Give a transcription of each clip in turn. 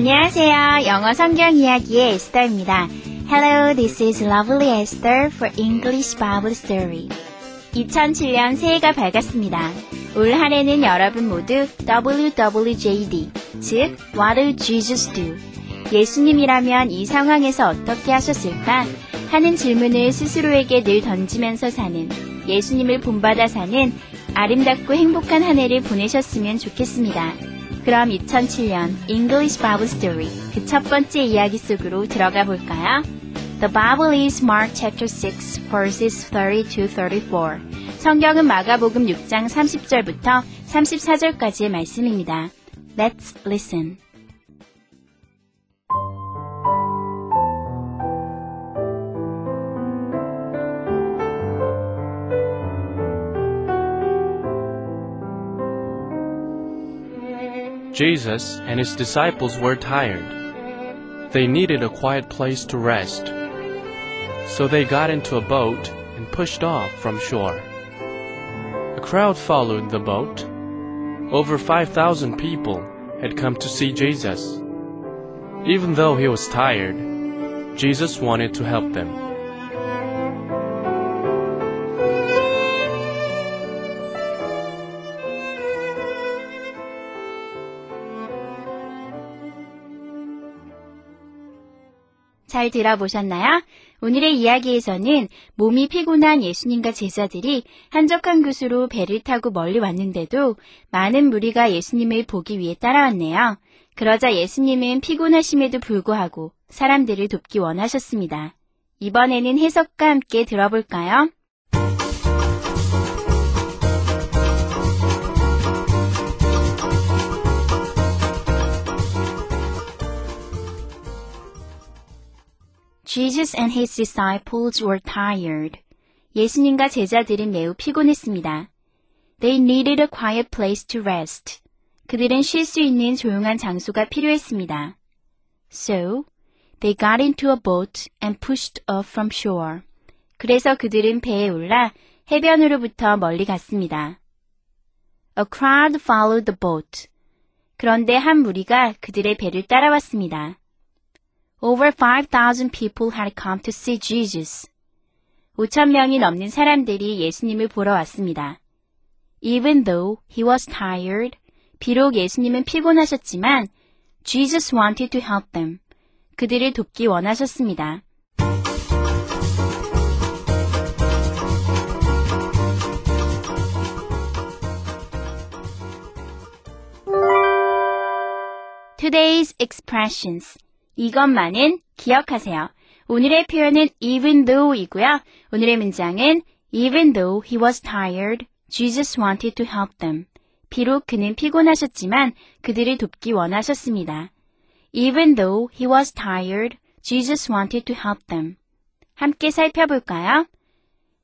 안녕하세요. 영어 성경 이야기의 에스더입니다. Hello, this is Lovely Esther for English Bible Story. 2007년 새해가 밝았습니다. 올 한 해는 여러분 모두 WWJD, 즉 What do Jesus do? 예수님이라면 이 상황에서 어떻게 하셨을까? 하는 질문을 스스로에게 늘 던지면서 사는 예수님을 본받아 사는 아름답고 행복한 한 해를 보내셨으면 좋겠습니다. 그럼 2007년 English Bible Story 그 첫 번째 이야기 속으로 들어가 볼까요? The Bible is Mark chapter 6 verses 30-34. 성경은 마가복음 6장 30절부터 34절까지의 말씀입니다. Let's listen. Jesus and his disciples were tired. They needed a quiet place to rest. So they got into a boat and pushed off from shore. A crowd followed the boat. Over 5,000 people had come to see Jesus. Even though he was tired, Jesus wanted to help them. 잘 들어보셨나요? 오늘의 이야기에서는 몸이 피곤한 예수님과 제자들이 한적한 곳으로 배를 타고 멀리 왔는데도 많은 무리가 예수님을 보기 위해 따라왔네요. 그러자 예수님은 피곤하심에도 불구하고 사람들을 돕기 원하셨습니다. 이번에는 해석과 함께 들어볼까요? Jesus and his disciples were tired. 예수님과 제자들은 매우 피곤했습니다. They needed a quiet place to rest. 그들은 쉴 수 있는 조용한 장소가 필요했습니다. So, they got into a boat and pushed off from shore. 그래서 그들은 배에 올라 해변으로부터 멀리 갔습니다. A crowd followed the boat. 그런데 한 무리가 그들의 배를 따라왔습니다. Over 5,000 people had come to see Jesus. 5천 명이 넘는 사람들이 예수님을 보러 왔습니다. Even though he was tired, 비록 예수님은 피곤하셨지만 Jesus wanted to help them. 그들을 돕기 원하셨습니다. Today's expressions. 이것만은 기억하세요. 오늘의 표현은 even though이고요. 오늘의 문장은 even though he was tired, Jesus wanted to help them. 비록 그는 피곤하셨지만 그들을 돕기 원하셨습니다. Even though he was tired, Jesus wanted to help them. 함께 살펴볼까요?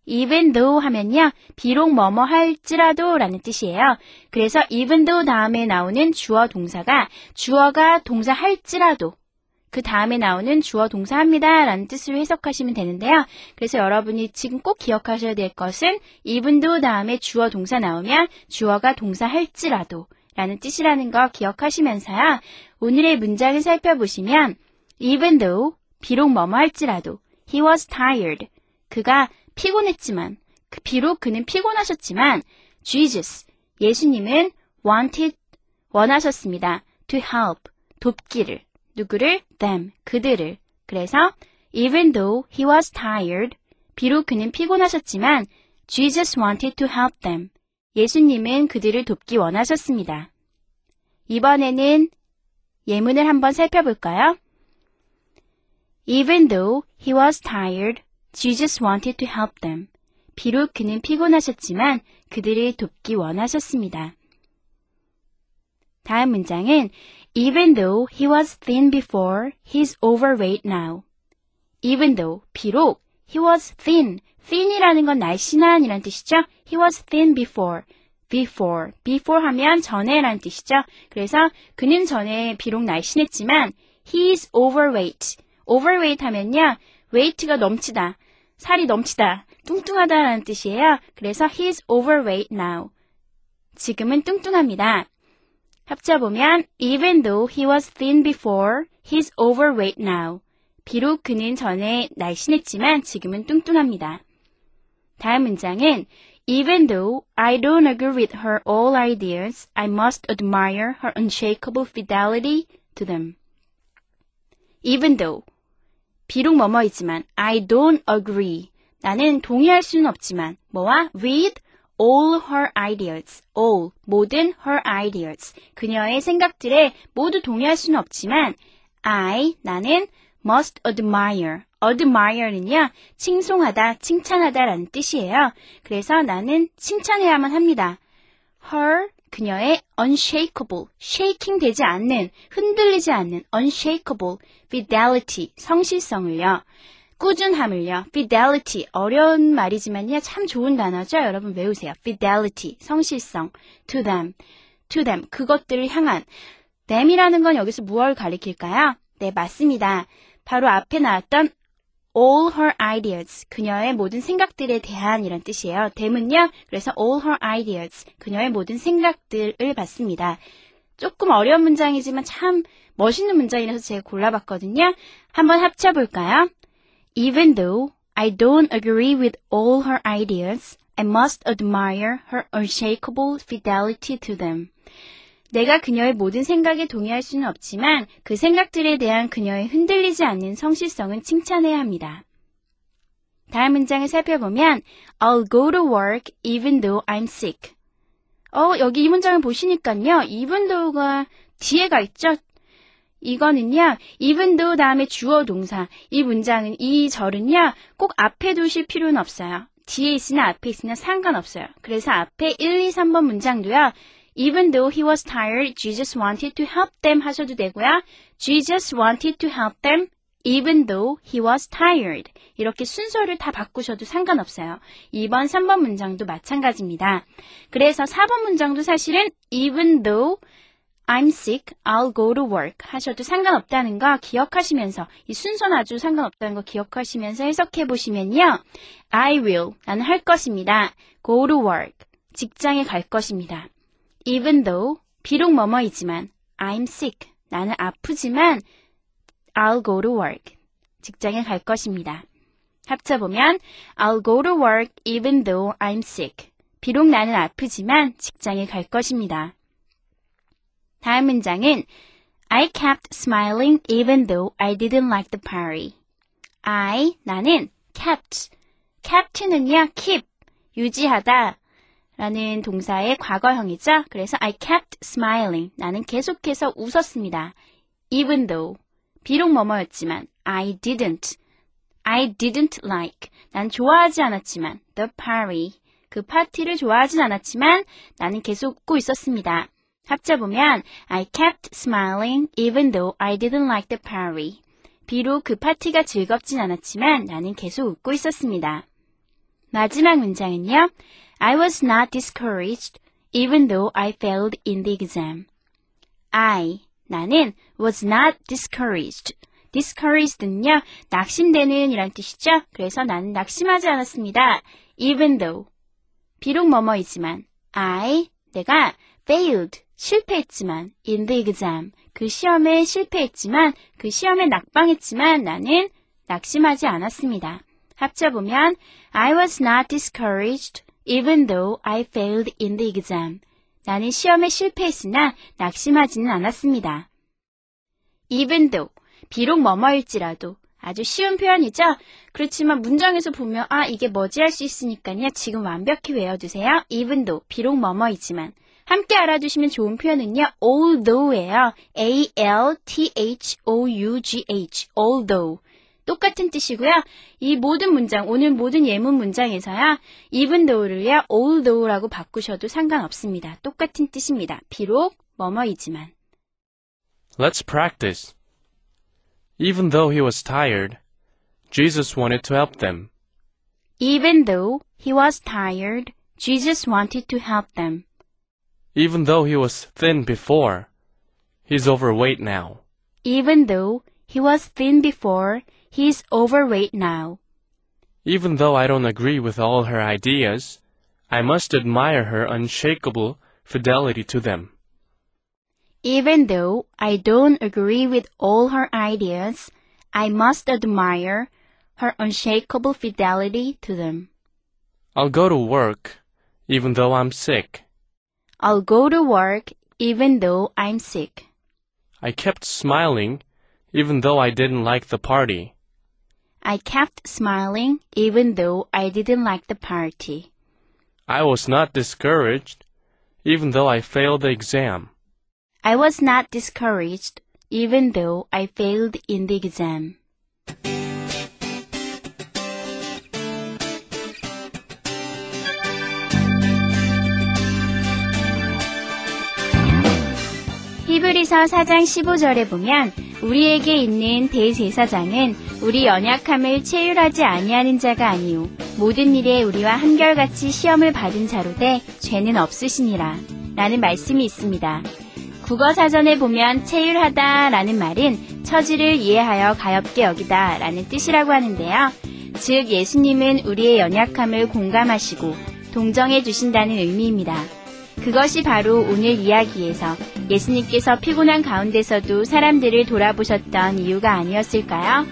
even though 하면요, 비록 뭐뭐 할지라도 라는 뜻이에요. 그래서 even though 다음에 나오는 주어 동사가 주어가 동사 할지라도 그 다음에 나오는 주어 동사합니다 라는 뜻으로 해석하시면 되는데요. 그래서 여러분이 지금 꼭 기억하셔야 될 것은 though 다음에 주어 동사 나오면 주어가 동사 할지라도 라는 뜻이라는 거 기억하시면서요. 오늘의 문장을 살펴보시면 even though 비록 뭐뭐 할지라도 he was tired 그가 피곤했지만 그 비록 그는 피곤하셨지만 Jesus 예수님은 wanted 원하셨습니다. to help 돕기를 누구를 them 그들을 그래서 even though he was tired 비록 그는 피곤하셨지만 Jesus wanted to help them 예수님은 그들을 돕기 원하셨습니다. 이번에는 예문을 한번 살펴볼까요? Even though he was tired, Jesus wanted to help them. 비록 그는 피곤하셨지만 그들을 돕기 원하셨습니다. 다음 문장은 Even though he was thin before, he's overweight now. Even though, 비록, he was thin. thin이라는 건 날씬한이란 뜻이죠. He was thin before. before. before 하면 전에란 뜻이죠. 그래서 그는 전에 비록 날씬했지만 he's overweight. overweight 하면요. weight가 넘치다. 살이 넘치다. 뚱뚱하다라는 뜻이에요. 그래서 he's overweight now. 지금은 뚱뚱합니다. 합쳐보면 even though he was thin before, he's overweight now. 비록 그는 전에 날씬했지만 지금은 뚱뚱합니다. 다음 문장은 Even though I don't agree with her all ideas, I must admire her unshakable fidelity to them. Even though 비록 뭐뭐이지만 I don't agree 나는 동의할 수는 없지만 뭐와 with all her ideas all 모든 her ideas 그녀의 생각들에 모두 동의할 수는 없지만 I 나는 must admire admire는요 칭송하다 칭찬하다라는 뜻이에요. 그래서 나는 칭찬해야만 합니다. her 그녀의 unshakable, shaking 되지 않는, 흔들리지 않는 unshakable fidelity, 성실성을요. 꾸준함을요. fidelity, 어려운 말이지만요. 참 좋은 단어죠. 여러분 외우세요. fidelity, 성실성, to them, to them, 그것들을 향한. them이라는 건 여기서 무엇을 가리킬까요? 네, 맞습니다. 바로 앞에 나왔던 all her ideas, 그녀의 모든 생각들에 대한 이런 뜻이에요. them은요, 그래서 all her ideas, 그녀의 모든 생각들을 받습니다. 조금 어려운 문장이지만 참 멋있는 문장이라서 제가 골라봤거든요. 한번 합쳐볼까요? Even though I don't agree with all her ideas, I must admire her unshakable fidelity to them. 내가 그녀의 모든 생각에 동의할 수는 없지만 그 생각들에 대한 그녀의 흔들리지 않는 성실성은 칭찬해야 합니다. 다음 문장을 살펴보면 I'll go to work even though I'm sick. 어, 여기 이 문장을 보시니까요. even though가 뒤에 가 있죠. 이거는요, though 다음에 주어 동사. 이 문장은, 이 절은요, 꼭 앞에 두실 필요는 없어요. 뒤에 있으나 앞에 있으나 상관없어요. 그래서 앞에 1, 2, 3번 문장도요, even though he was tired, Jesus wanted to help them 하셔도 되고요. Jesus wanted to help them even though he was tired. 이렇게 순서를 다 바꾸셔도 상관없어요. 2번, 3번 문장도 마찬가지입니다. 그래서 4번 문장도 사실은 even though I'm sick, I'll go to work 하셔도 상관없다는 거 기억하시면서 이 순서는 아주 상관없다는 거 기억하시면서 해석해 보시면요. I will, 나는 할 것입니다. go to work, 직장에 갈 것입니다. even though, 비록 뭐뭐이지만 I'm sick, 나는 아프지만 I'll go to work, 직장에 갈 것입니다. 합쳐보면 I'll go to work even though I'm sick. 비록 나는 아프지만 직장에 갈 것입니다. 다음 문장은 I kept smiling even though I didn't like the party. I, 나는 kept. kept는요, keep, 유지하다 라는 동사의 과거형이죠. 그래서 I kept smiling. 나는 계속해서 웃었습니다. even though. 비록 뭐뭐였지만 I didn't. I didn't like. 난 좋아하지 않았지만 the party. 그 파티를 좋아하진 않았지만 나는 계속 웃고 있었습니다. 합쳐보면 I kept smiling even though I didn't like the party. 비록 그 파티가 즐겁진 않았지만 나는 계속 웃고 있었습니다. 마지막 문장은요. I was not discouraged even though I failed in the exam. I, 나는 was not discouraged. discouraged는요, 낙심되는 이란 뜻이죠. 그래서 나는 낙심하지 않았습니다. even though. 비록 뭐뭐이지만, I, 내가 failed, 실패했지만, in the exam. 그 시험에 실패했지만, 그 시험에 낙방했지만 나는 낙심하지 않았습니다. 합쳐 보면, I was not discouraged even though I failed in the exam. 나는 시험에 실패했으나 낙심하지는 않았습니다. even though, 비록 뭐뭐일지라도 아주 쉬운 표현이죠? 그렇지만 문장에서 보면 아 이게 뭐지 할 수 있으니까요. 지금 완벽히 외워두세요. even though, 비록 뭐뭐이지만. 함께 알아두시면 좋은 표현은요. although예요. A-L-T-H-O-U-G-H. although. 똑같은 뜻이고요. 이 모든 문장, 오늘 모든 예문 문장에서야 even though를요, although라고 바꾸셔도 상관없습니다. 똑같은 뜻입니다. 비록 뭐뭐이지만. Let's practice. Even though he was tired, Jesus wanted to help them. Even though he was tired, Jesus wanted to help them. Even though he was thin before, he's overweight now. Even though he was thin before, he's overweight now. Even though I don't agree with all her ideas, I must admire her unshakable fidelity to them. Even though I don't agree with all her ideas, I must admire her unshakable fidelity to them. I'll go to work, even though I'm sick. I'll go to work even though I'm sick. I kept smiling, even though I didn't like the party. I kept smiling even though I didn't like the party. I was not discouraged, even though I failed the exam. I was not discouraged even though I failed in the exam. 히브리서 4장 15절에 보면 우리에게 있는 대제사장은 우리 연약함을 체휼하지 아니하는 자가 아니요 모든 일에 우리와 한결같이 시험을 받은 자로 돼 죄는 없으시니라 라는 말씀이 있습니다. 국어 사전에 보면 체휼하다 라는 말은 처지를 이해하여 가엽게 여기다 라는 뜻이라고 하는데요. 즉 예수님은 우리의 연약함을 공감하시고 동정해 주신다는 의미입니다. 그것이 바로 오늘 이야기에서 예수님께서 피곤한 가운데서도 사람들을 돌아보셨던 이유가 아니었을까요?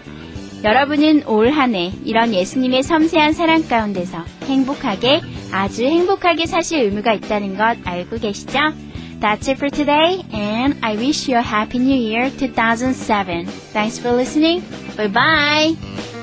여러분은 올 한 해 이런 예수님의 섬세한 사랑 가운데서 행복하게, 아주 행복하게 사실 의무가 있다는 것 알고 계시죠? That's it for today, and I wish you a happy new year 2007. Thanks for listening. Bye bye!